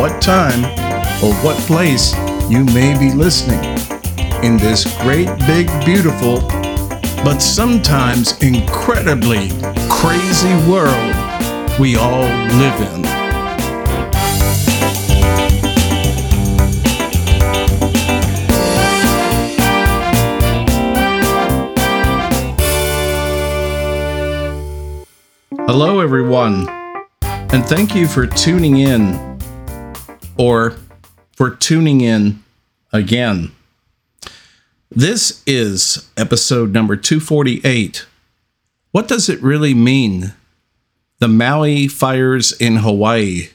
what time, or what place you may be listening in this great, big, beautiful, but sometimes incredibly crazy world we all live in. Hello, everyone, and thank you for tuning in or for tuning in again. This is episode number 248. What does it really mean? The Maui fires in Hawaii.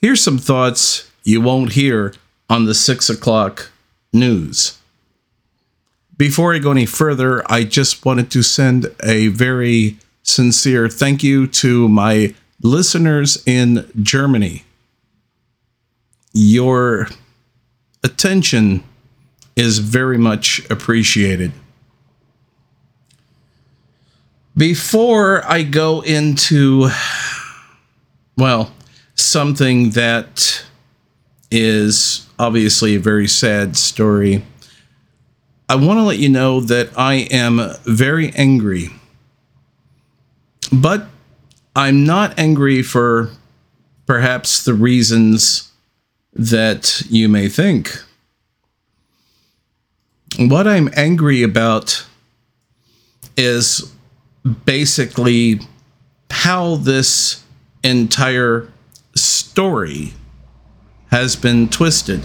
Here's some thoughts you won't hear on the 6 o'clock news. Before I go any further, I just wanted to send a very sincere thank you to my listeners in Germany. Your attention is very much appreciated. Before I go into, well, something that is obviously a very sad story, I want to let you know that I am very angry but I'm not angry for perhaps the reasons that you may think. What I'm angry about is basically how this entire story has been twisted.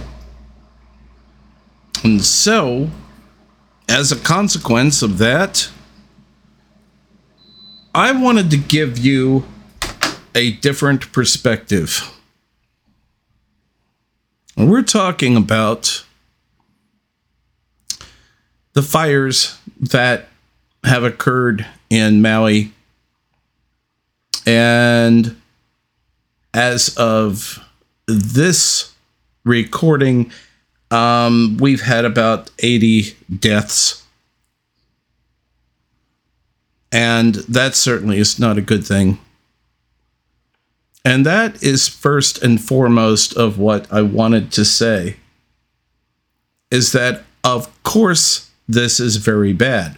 And so, as a consequence of that, I wanted to give you a different perspective. We're talking about the fires that have occurred in Maui. And as of this recording, um, we've had about 80 deaths and that certainly is not a good thing. And that is first and foremost of what I wanted to say is that, of course, this is very bad.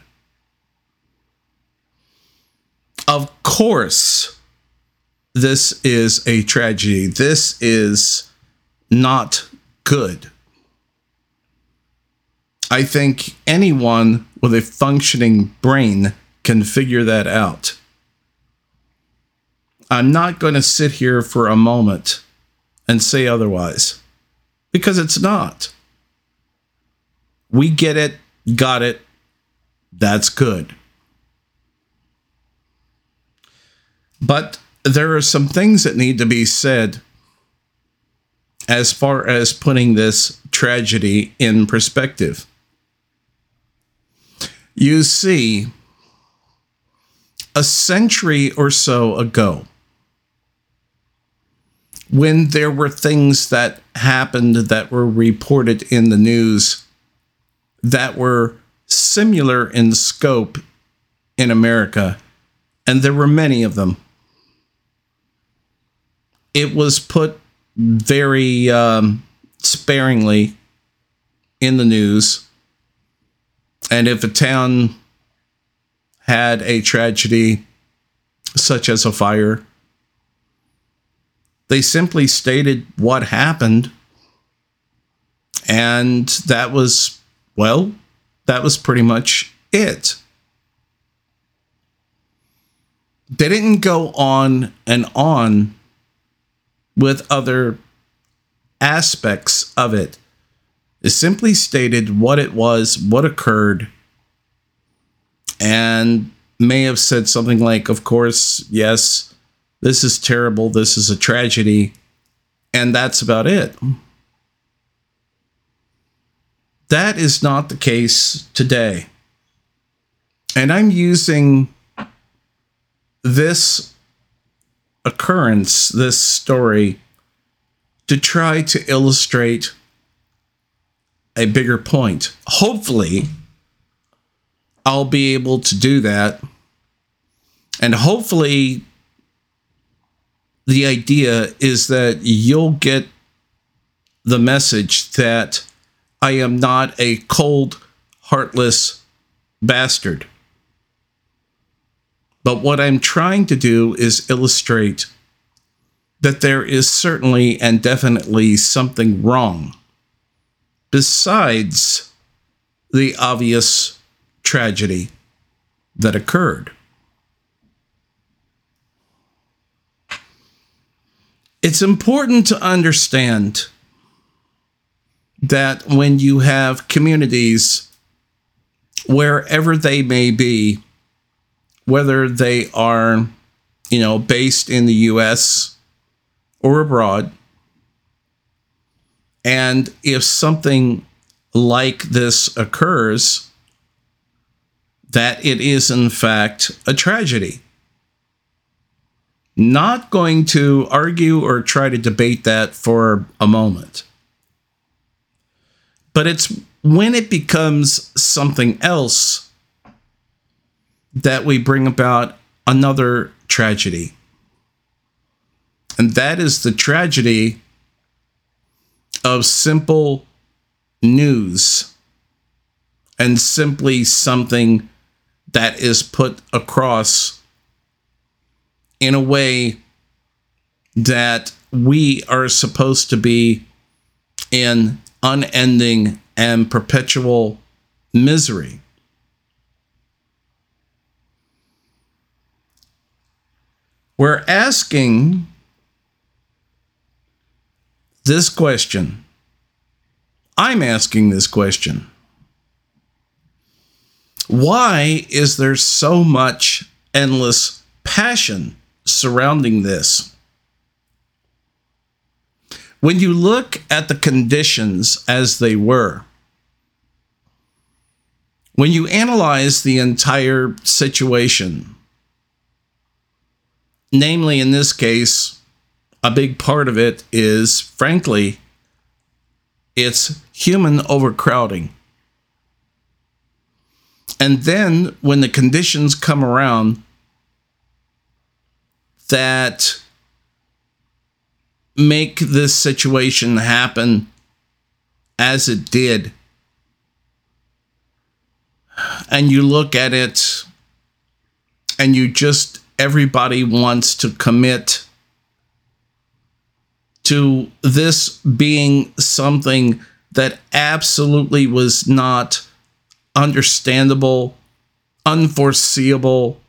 Of course, this is a tragedy. This is not good. I think anyone with a functioning brain can figure that out. I'm not going to sit here for a moment and say otherwise because it's not. We get it, got it, that's good. But there are some things that need to be said as far as putting this tragedy in perspective. You see, a century or so ago, when there were things that happened that were reported in the news that were similar in scope in America, and there were many of them, it was put very um, sparingly in the news. And if a town had a tragedy such as a fire. They simply stated what happened. And that was, well, that was pretty much it. They didn't go on and on with other aspects of it. It simply stated what it was, what occurred, and may have said something like, Of course, yes, this is terrible. This is a tragedy. and that's about it. That is not the case today. And I'm using this occurrence, this story, to try to illustrate a bigger point. Hopefully, I'll be able to do that. And hopefully, the idea is that you'll get the message that I am not a cold, heartless bastard. But what I'm trying to do is illustrate that there is certainly and definitely something wrong besides the obvious tragedy that occurred. It's important to understand that when you have communities, wherever they may be, whether they are, you know, based in the US or abroad, and if something like this occurs, that it is in fact a tragedy. Not going to argue or try to debate that for a moment. But it's when it becomes something else that we bring about another tragedy. And that is the tragedy of simple news and simply something that is put across in a way that we are supposed to be in unending and perpetual misery. We're asking this question. I'm asking this question. Why is there so much endless passion surrounding this? When you look at the conditions as they were, when you analyze the entire situation, namely in this case, a big part of it is, frankly, it's human overcrowding. And then when the conditions come around that make this situation happen as it did, and you look at it and you just, everybody wants to commit to this being something that absolutely was not understandable, unforeseeable,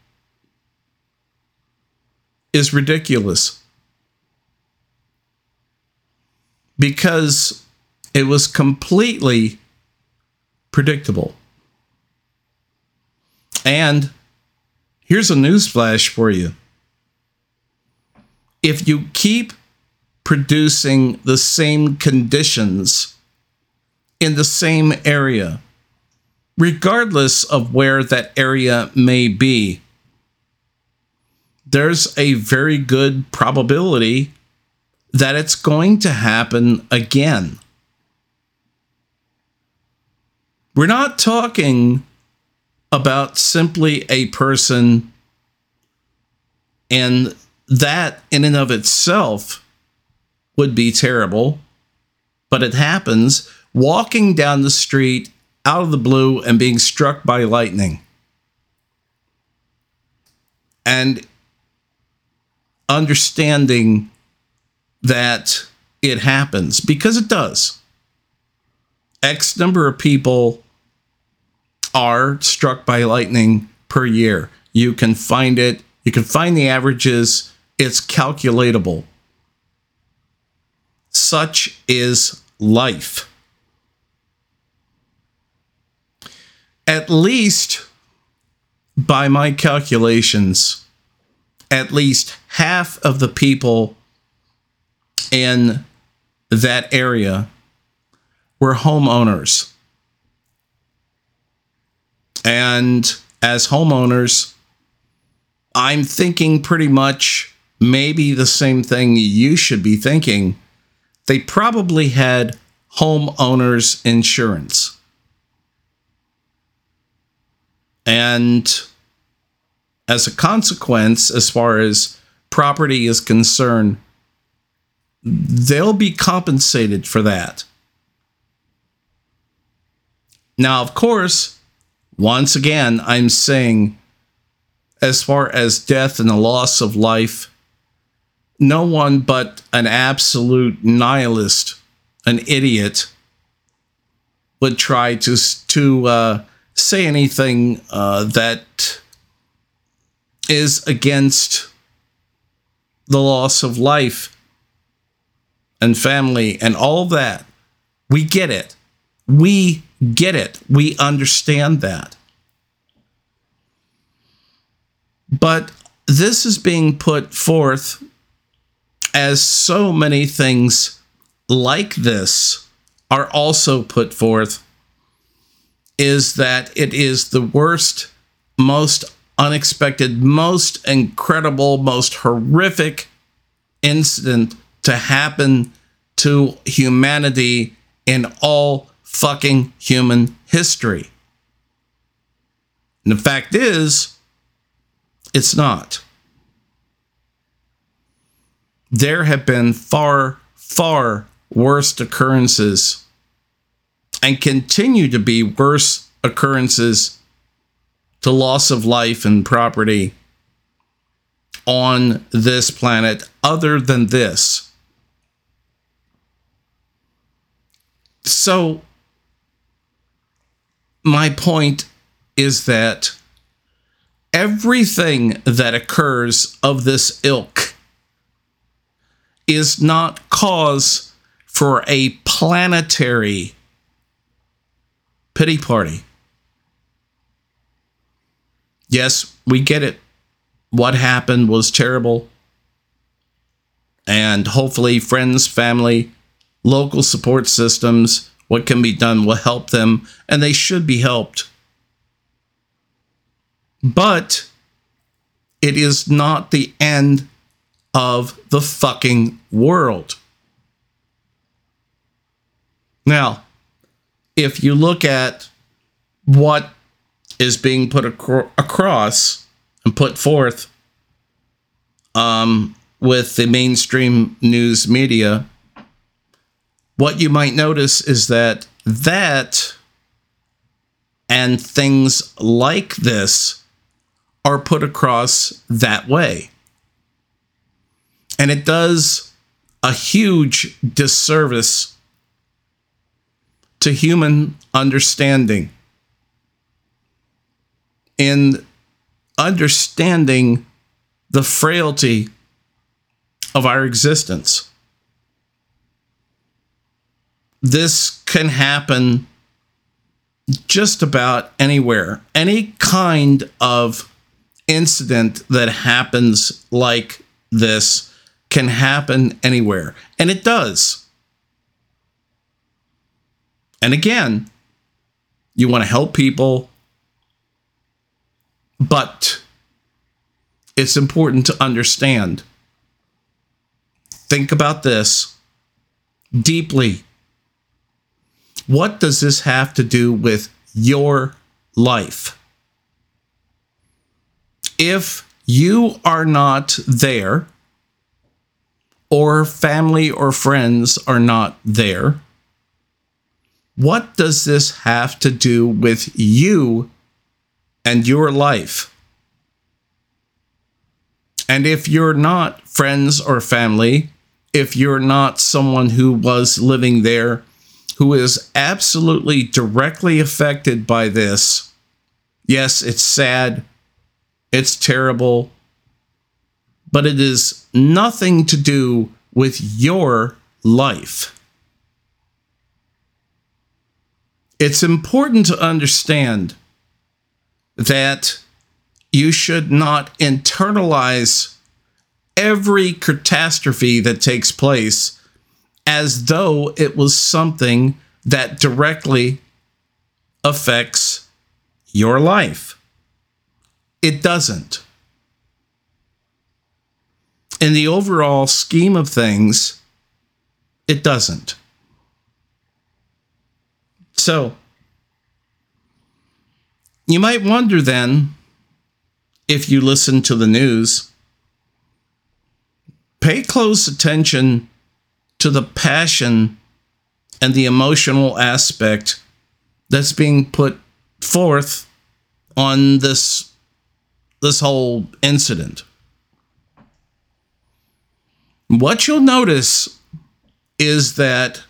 is ridiculous. Because it was completely predictable. And here's a newsflash for you. If you keep producing the same conditions in the same area, regardless of where that area may be, there's a very good probability that it's going to happen again. We're not talking about simply a person and that in and of itself would be terrible, but it happens walking down the street out of the blue and being struck by lightning. And understanding that it happens because it does. X number of people are struck by lightning per year. You can find it, you can find the averages, it's calculatable. Such is life. At least, by my calculations, at least half of the people in that area were homeowners. And as homeowners, I'm thinking pretty much maybe the same thing you should be thinking. They probably had homeowners insurance. And as a consequence, as far as property is concerned, they'll be compensated for that. Now, of course, once again, I'm saying, as far as death and the loss of life, no one but an absolute nihilist, an idiot, would try to to uh, say anything uh, that is against the loss of life and family and all that. We get it. We get it. We understand that. But this is being put forth as so many things like this are also put forth is that it is the worst, most unexpected, most incredible, most horrific incident to happen to humanity in all fucking human history. And the fact is, it's not. There have been far, far worse occurrences and continue to be worse occurrences to loss of life and property on this planet other than this. So, my point is that everything that occurs of this ilk is not cause for a planetary pity party. Yes, we get it. What happened was terrible. And hopefully, friends, family, local support systems, what can be done will help them, and they should be helped. But it is not the end of the fucking world. Now, if you look at what is being put acro- across and put forth um, with the mainstream news media, what you might notice is that that and things like this are put across that way. And it does a huge disservice to human understanding in understanding the frailty of our existence this can happen just about anywhere. Any kind of incident that happens like this can happen anywhere. And it does. And again, you want to help people, but it's important to understand. Think about this deeply what does this have to do with your life? If you are not there, or family or friends are not there, what does this have to do with you and your life? And if you're not friends or family, if you're not someone who was living there who is absolutely directly affected by this. Yes, it's sad, it's terrible, but it is nothing to do with your life. It's important to understand that you should not internalize every catastrophe that takes place as though it was something that directly affects your life. It doesn't. In the overall scheme of things, it doesn't. So, you might wonder then if you listen to the news, pay close attention to the passion and the emotional aspect that's being put forth on this this whole incident. What you'll notice is that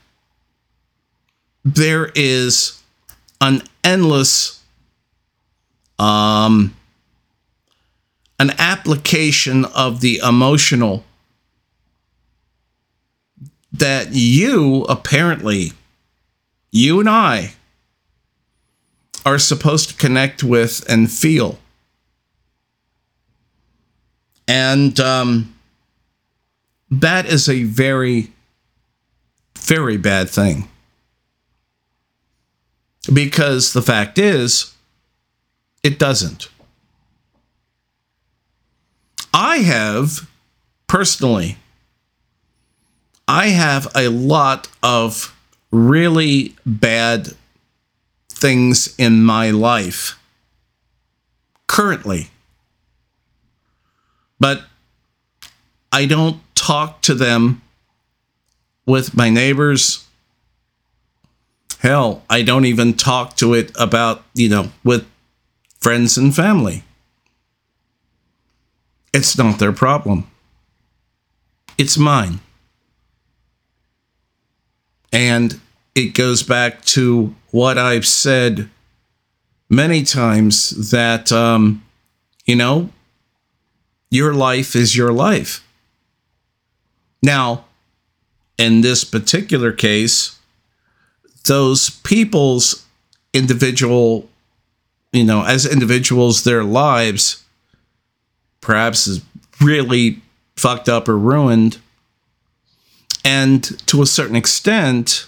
there is an endless um an application of the emotional that you apparently, you and I, are supposed to connect with and feel. And um, that is a very, very bad thing. Because the fact is, it doesn't. I have personally I have a lot of really bad things in my life currently. But I don't talk to them with my neighbors. Hell, I don't even talk to it about, you know, with friends and family. It's not their problem. It's mine. And it goes back to what I've said many times that, um, you know, your life is your life. Now, in this particular case, those people's individual, you know, as individuals, their lives perhaps is really fucked up or ruined. And to a certain extent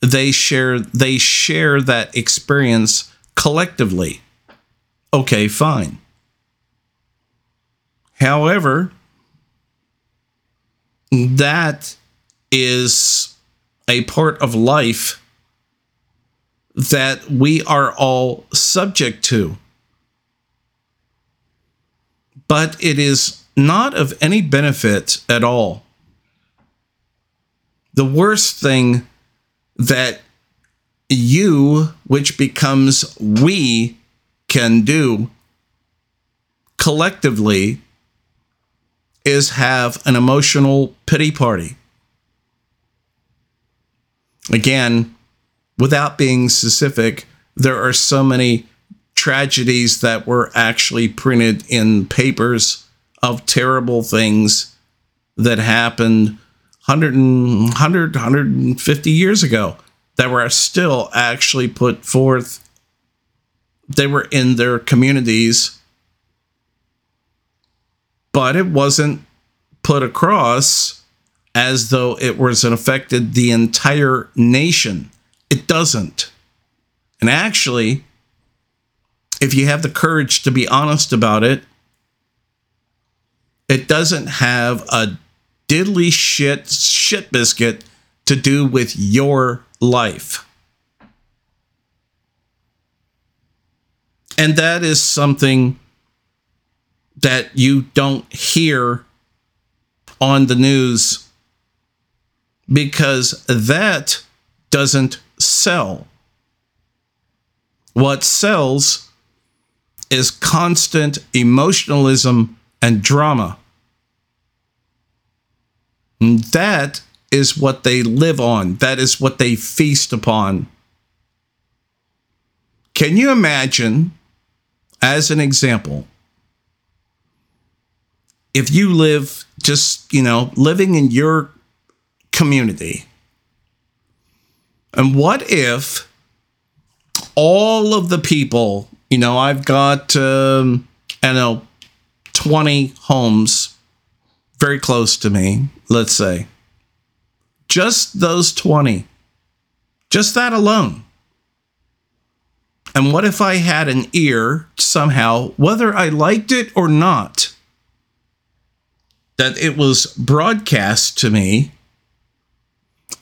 they share they share that experience collectively. Okay fine. However that is a part of life that we are all subject to but it is not of any benefit at all the worst thing that you, which becomes we, can do collectively is have an emotional pity party. Again, without being specific, there are so many tragedies that were actually printed in papers of terrible things that happened 100, 100 150 years ago that were still actually put forth. They were in their communities, but it wasn't put across as though it was affected the entire nation. It doesn't. And actually, if you have the courage to be honest about it, it doesn't have a diddly shit shit biscuit to do with your life. And that is something that you don't hear on the news because that doesn't sell. What sells is constant emotionalism and drama. That is what they live on. That is what they feast upon. Can you imagine, as an example, if you live just, you know, living in your community, and what if all of the people, you know, I've got, um, I know, 20 homes very close to me, let's say, Just those 20. Just that alone. And what if I had an ear somehow, whether I liked it or not, that it was broadcast to me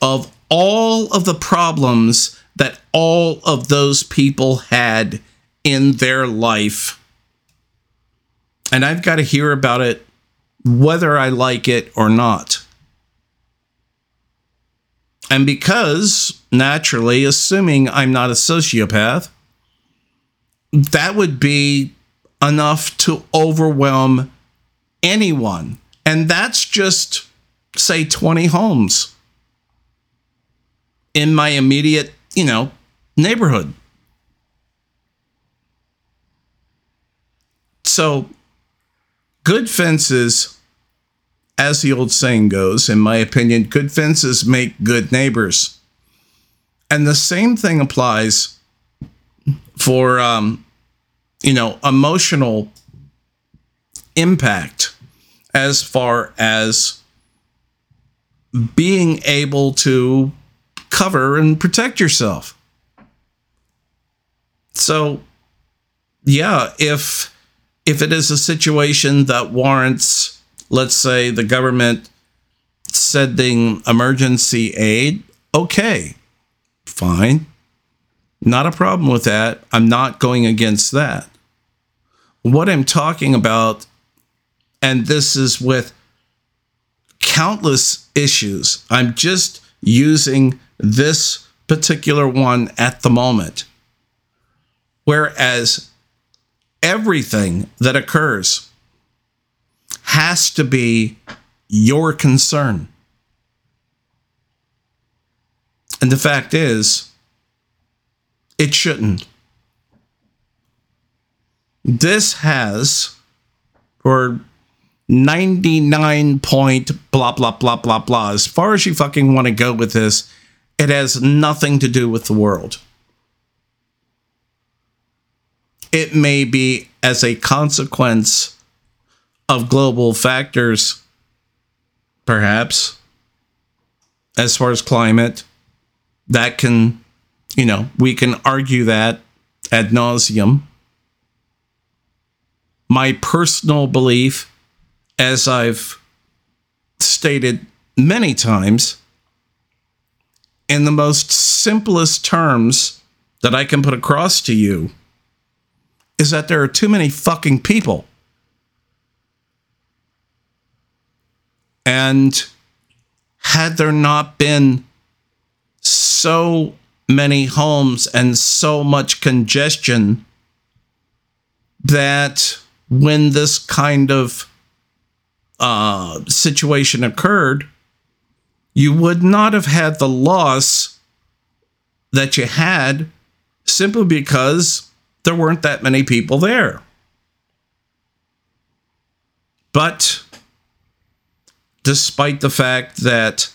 of all of the problems that all of those people had in their life. And I've got to hear about it whether I like it or not. And because, naturally, assuming I'm not a sociopath, that would be enough to overwhelm anyone. And that's just, say, 20 homes in my immediate, you know, neighborhood. So, good fences, as the old saying goes, in my opinion, good fences make good neighbors. And the same thing applies for, um, you know, emotional impact as far as being able to cover and protect yourself. So, yeah, if if it is a situation that warrants, let's say, the government sending emergency aid, okay, fine. Not a problem with that. I'm not going against that. What I'm talking about, and this is with countless issues, I'm just using this particular one at the moment. Whereas everything that occurs has to be your concern. And the fact is, it shouldn't. This has, for 99 point blah, blah, blah, blah, blah, as far as you fucking want to go with this, it has nothing to do with the world. It may be as a consequence of global factors, perhaps, as far as climate. That can, you know, we can argue that ad nauseum. My personal belief, as I've stated many times, in the most simplest terms that I can put across to you is that there are too many fucking people. And had there not been so many homes and so much congestion that when this kind of uh, situation occurred, you would not have had the loss that you had simply because there weren't that many people there. But despite the fact that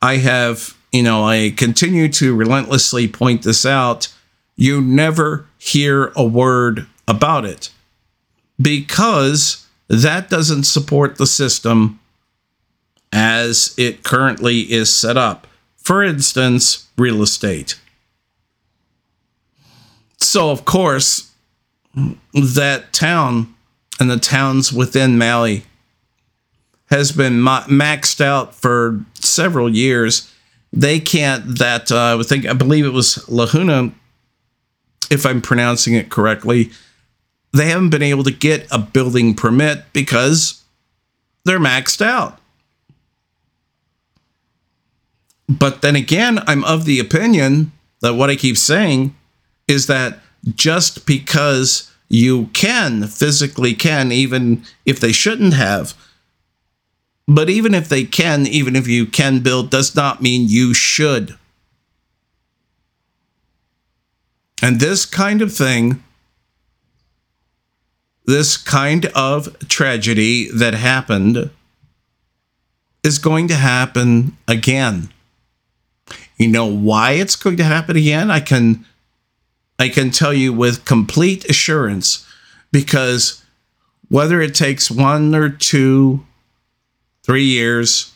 I have, you know, I continue to relentlessly point this out, you never hear a word about it because that doesn't support the system as it currently is set up. For instance, real estate. So, of course, that town and the towns within Maui has been ma- maxed out for several years. They can't, that, uh, I think, I believe it was Lahuna, if I'm pronouncing it correctly, they haven't been able to get a building permit because they're maxed out. But then again, I'm of the opinion that what I keep saying is that just because you can physically can, even if they shouldn't have, but even if they can, even if you can build, does not mean you should. And this kind of thing, this kind of tragedy that happened, is going to happen again. You know why it's going to happen again? I can I can tell you with complete assurance because whether it takes one or two, three years,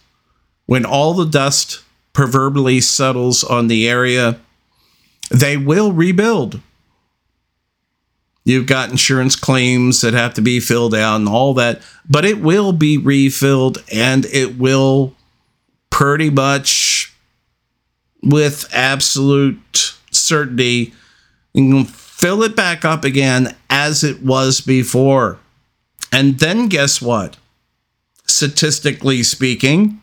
when all the dust proverbially settles on the area, they will rebuild. You've got insurance claims that have to be filled out and all that, but it will be refilled and it will pretty much with absolute certainty You can fill it back up again as it was before. And then guess what? Statistically speaking,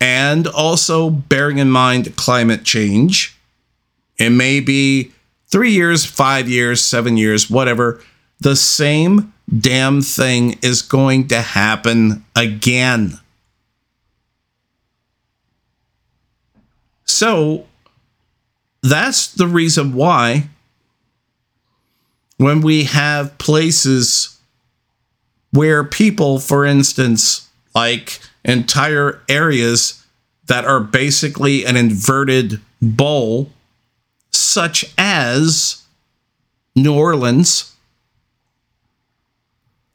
and also bearing in mind climate change, it may be three years, five years, seven years, whatever, the same damn thing is going to happen again. So that's the reason why when we have places where people, for instance, like entire areas that are basically an inverted bowl, such as New Orleans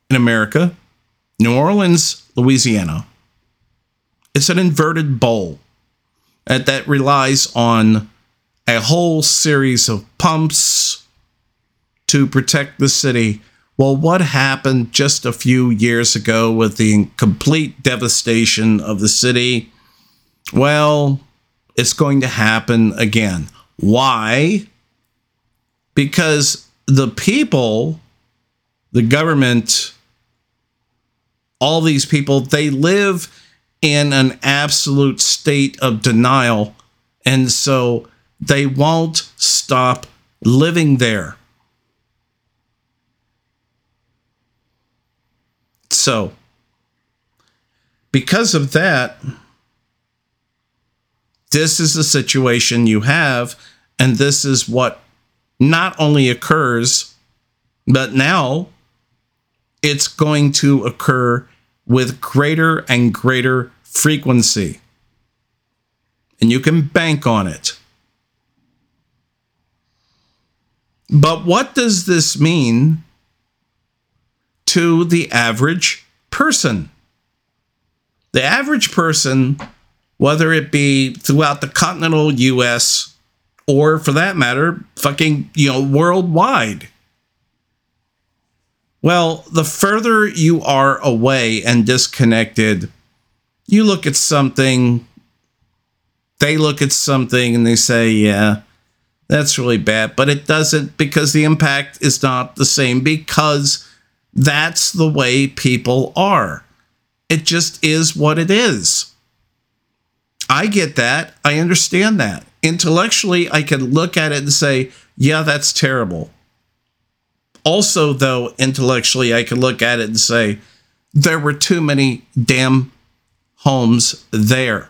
in America, New Orleans, Louisiana. It's an inverted bowl Uh, that relies on a whole series of pumps to protect the city. Well, what happened just a few years ago with the complete devastation of the city? Well, it's going to happen again. Why? Because the people, the government, all these people, they live in an absolute state of denial. And so they won't stop living there. So, because of that, this is the situation you have, and this is what not only occurs, but now it's going to occur with greater and greater frequency. And you can bank on it. But what does this mean to the average person? The average person, whether it be throughout the continental US or for that matter, fucking, you know, worldwide. Well, the further you are away and disconnected, you look at something, they look at something and they say, yeah, that's really bad, but it doesn't because the impact is not the same because that's the way people are. It just is what it is. I get that. I understand that. Intellectually, I can look at it and say, yeah, that's terrible. Also, though, intellectually, I can look at it and say, there were too many damn homes there.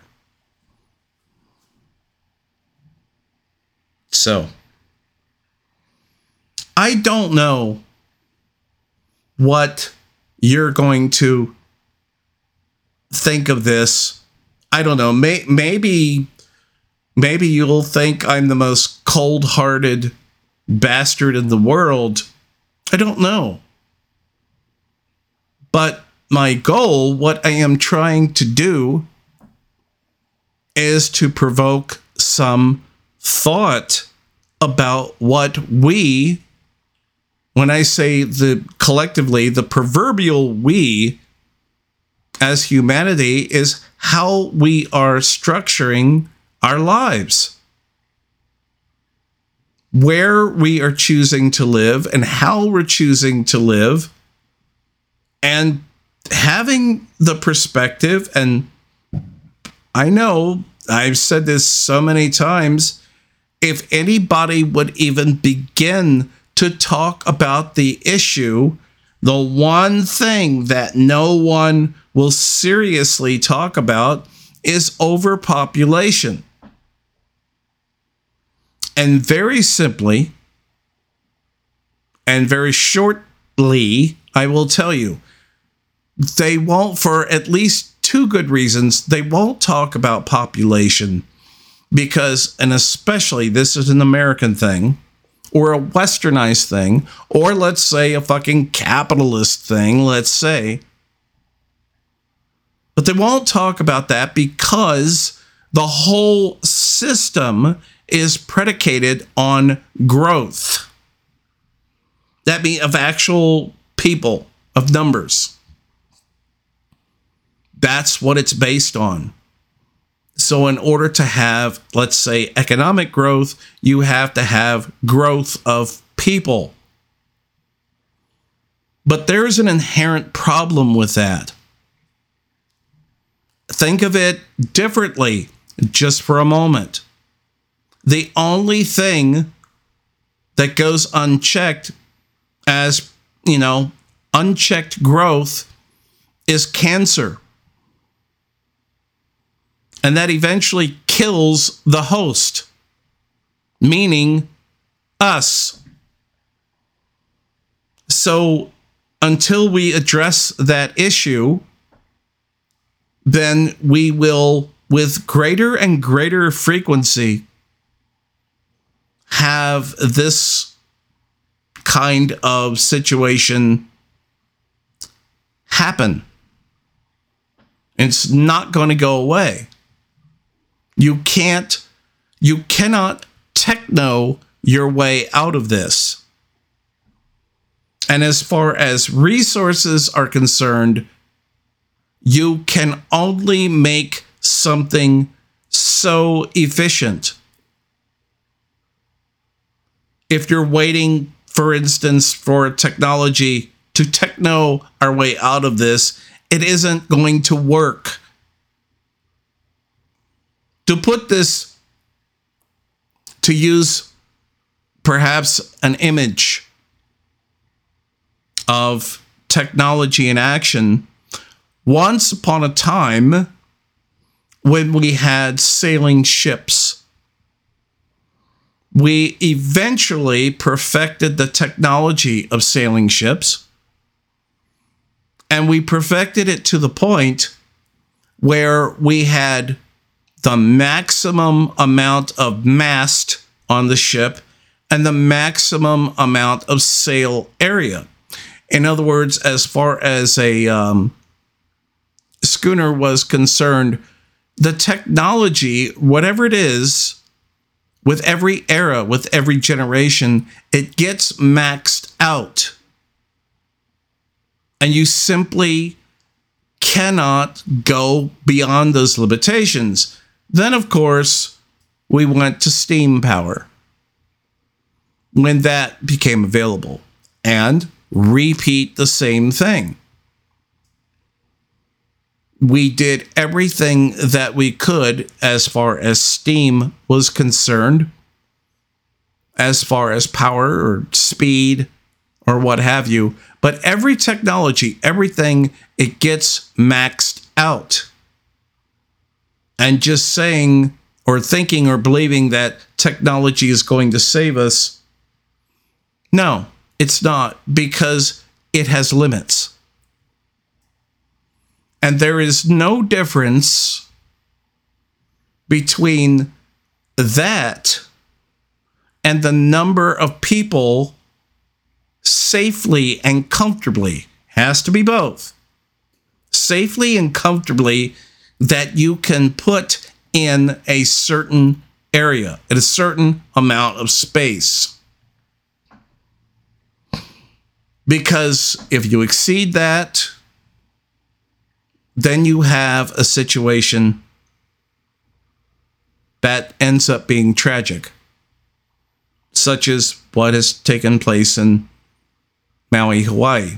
So, I don't know what you're going to think of this. I don't know. May, maybe maybe you'll think I'm the most cold-hearted bastard in the world. I don't know. But my goal, what I am trying to do is to provoke some thought about what we, when I say the collectively, the proverbial we as humanity is how we are structuring our lives. Where we are choosing to live and how we're choosing to live, and having the perspective. And I know I've said this so many times if anybody would even begin to talk about the issue, the one thing that no one will seriously talk about is overpopulation. And very simply, and very shortly, I will tell you, they won't, for at least two good reasons, they won't talk about population because, and especially this is an American thing or a westernized thing, or let's say a fucking capitalist thing, let's say. But they won't talk about that because the whole system is predicated on growth. That means of actual people, of numbers. That's what it's based on. So, in order to have, let's say, economic growth, you have to have growth of people. But there is an inherent problem with that. Think of it differently just for a moment. The only thing that goes unchecked as, you know, unchecked growth is cancer and that eventually kills the host, meaning us. So until we address that issue, then we will, with greater and greater frequency, have this kind of situation happen. It's not going to go away. You can't, you cannot techno your way out of this. And as far as resources are concerned, you can only make something so efficient. If you're waiting, for instance, for technology to techno our way out of this, it isn't going to work. To put this, to use perhaps an image of technology in action, once upon a time, when we had sailing ships, we eventually perfected the technology of sailing ships. And we perfected it to the point where we had the maximum amount of mast on the ship and the maximum amount of sail area. In other words, as far as a um, schooner was concerned, the technology, whatever it is, with every era, with every generation, it gets maxed out. And you simply cannot go beyond those limitations. Then, of course, we went to steam power when that became available and repeat the same thing. We did everything that we could as far as steam was concerned, as far as power or speed or what have you. But every technology, everything, it gets maxed out and just saying or thinking or believing that technology is going to save us. No, it's not because it has limits. And there is no difference between that and the number of people safely and comfortably has to be both safely and comfortably that you can put in a certain area, at a certain amount of space. Because if you exceed that, then you have a situation that ends up being tragic, such as what has taken place in Maui, Hawaii.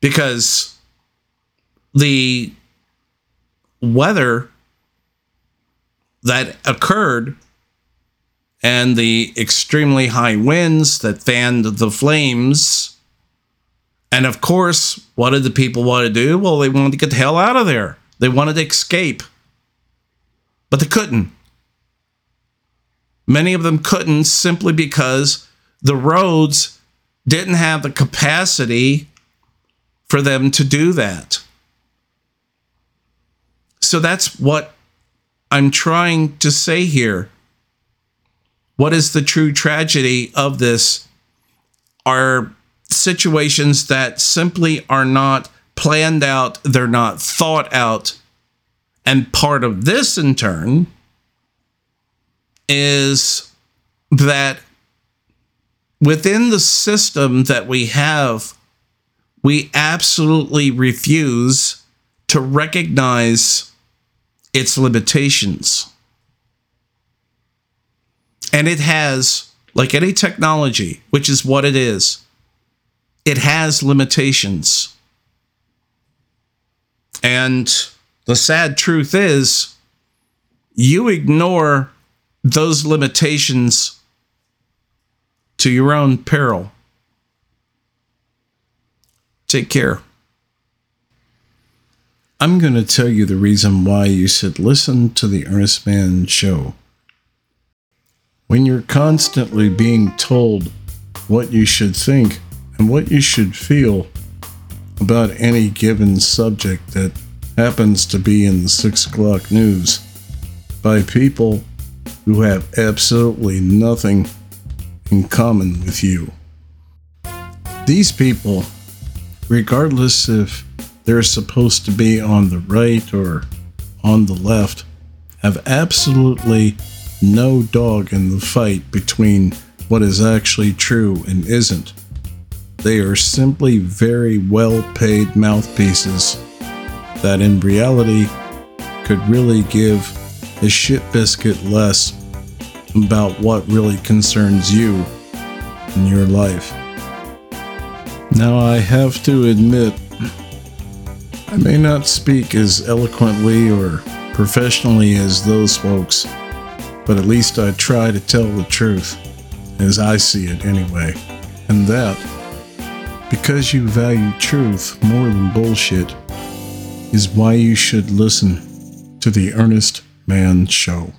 Because the weather that occurred and the extremely high winds that fanned the flames. And of course, what did the people want to do? Well, they wanted to get the hell out of there. They wanted to escape. But they couldn't. Many of them couldn't simply because the roads didn't have the capacity for them to do that. So that's what I'm trying to say here. What is the true tragedy of this? Are situations that simply are not planned out, they're not thought out. And part of this, in turn, is that within the system that we have, we absolutely refuse to recognize its limitations. And it has, like any technology, which is what it is, it has limitations. And the sad truth is, you ignore those limitations to your own peril. Take care. I'm going to tell you the reason why you should listen to the Earnest Mann show. When you're constantly being told what you should think and what you should feel about any given subject that happens to be in the six o'clock news by people who have absolutely nothing in common with you. These people, regardless if they're supposed to be on the right or on the left, have absolutely no dog in the fight between what is actually true and isn't. They are simply very well paid mouthpieces that in reality could really give a shit biscuit less about what really concerns you in your life. Now, I have to admit, I may not speak as eloquently or professionally as those folks, but at least I try to tell the truth, as I see it anyway. And that, because you value truth more than bullshit, is why you should listen to the Earnest Mann Show.